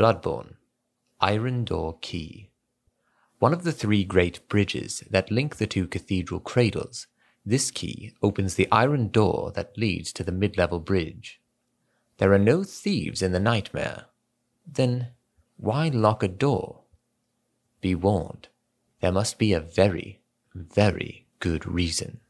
Bloodborne Iron Door Key. One of the three great bridges that link the two cathedral cradles, this key opens the iron door that leads to the mid level bridge. There are no thieves in the nightmare. Then why lock a door? Be warned, there must be a very, very good reason.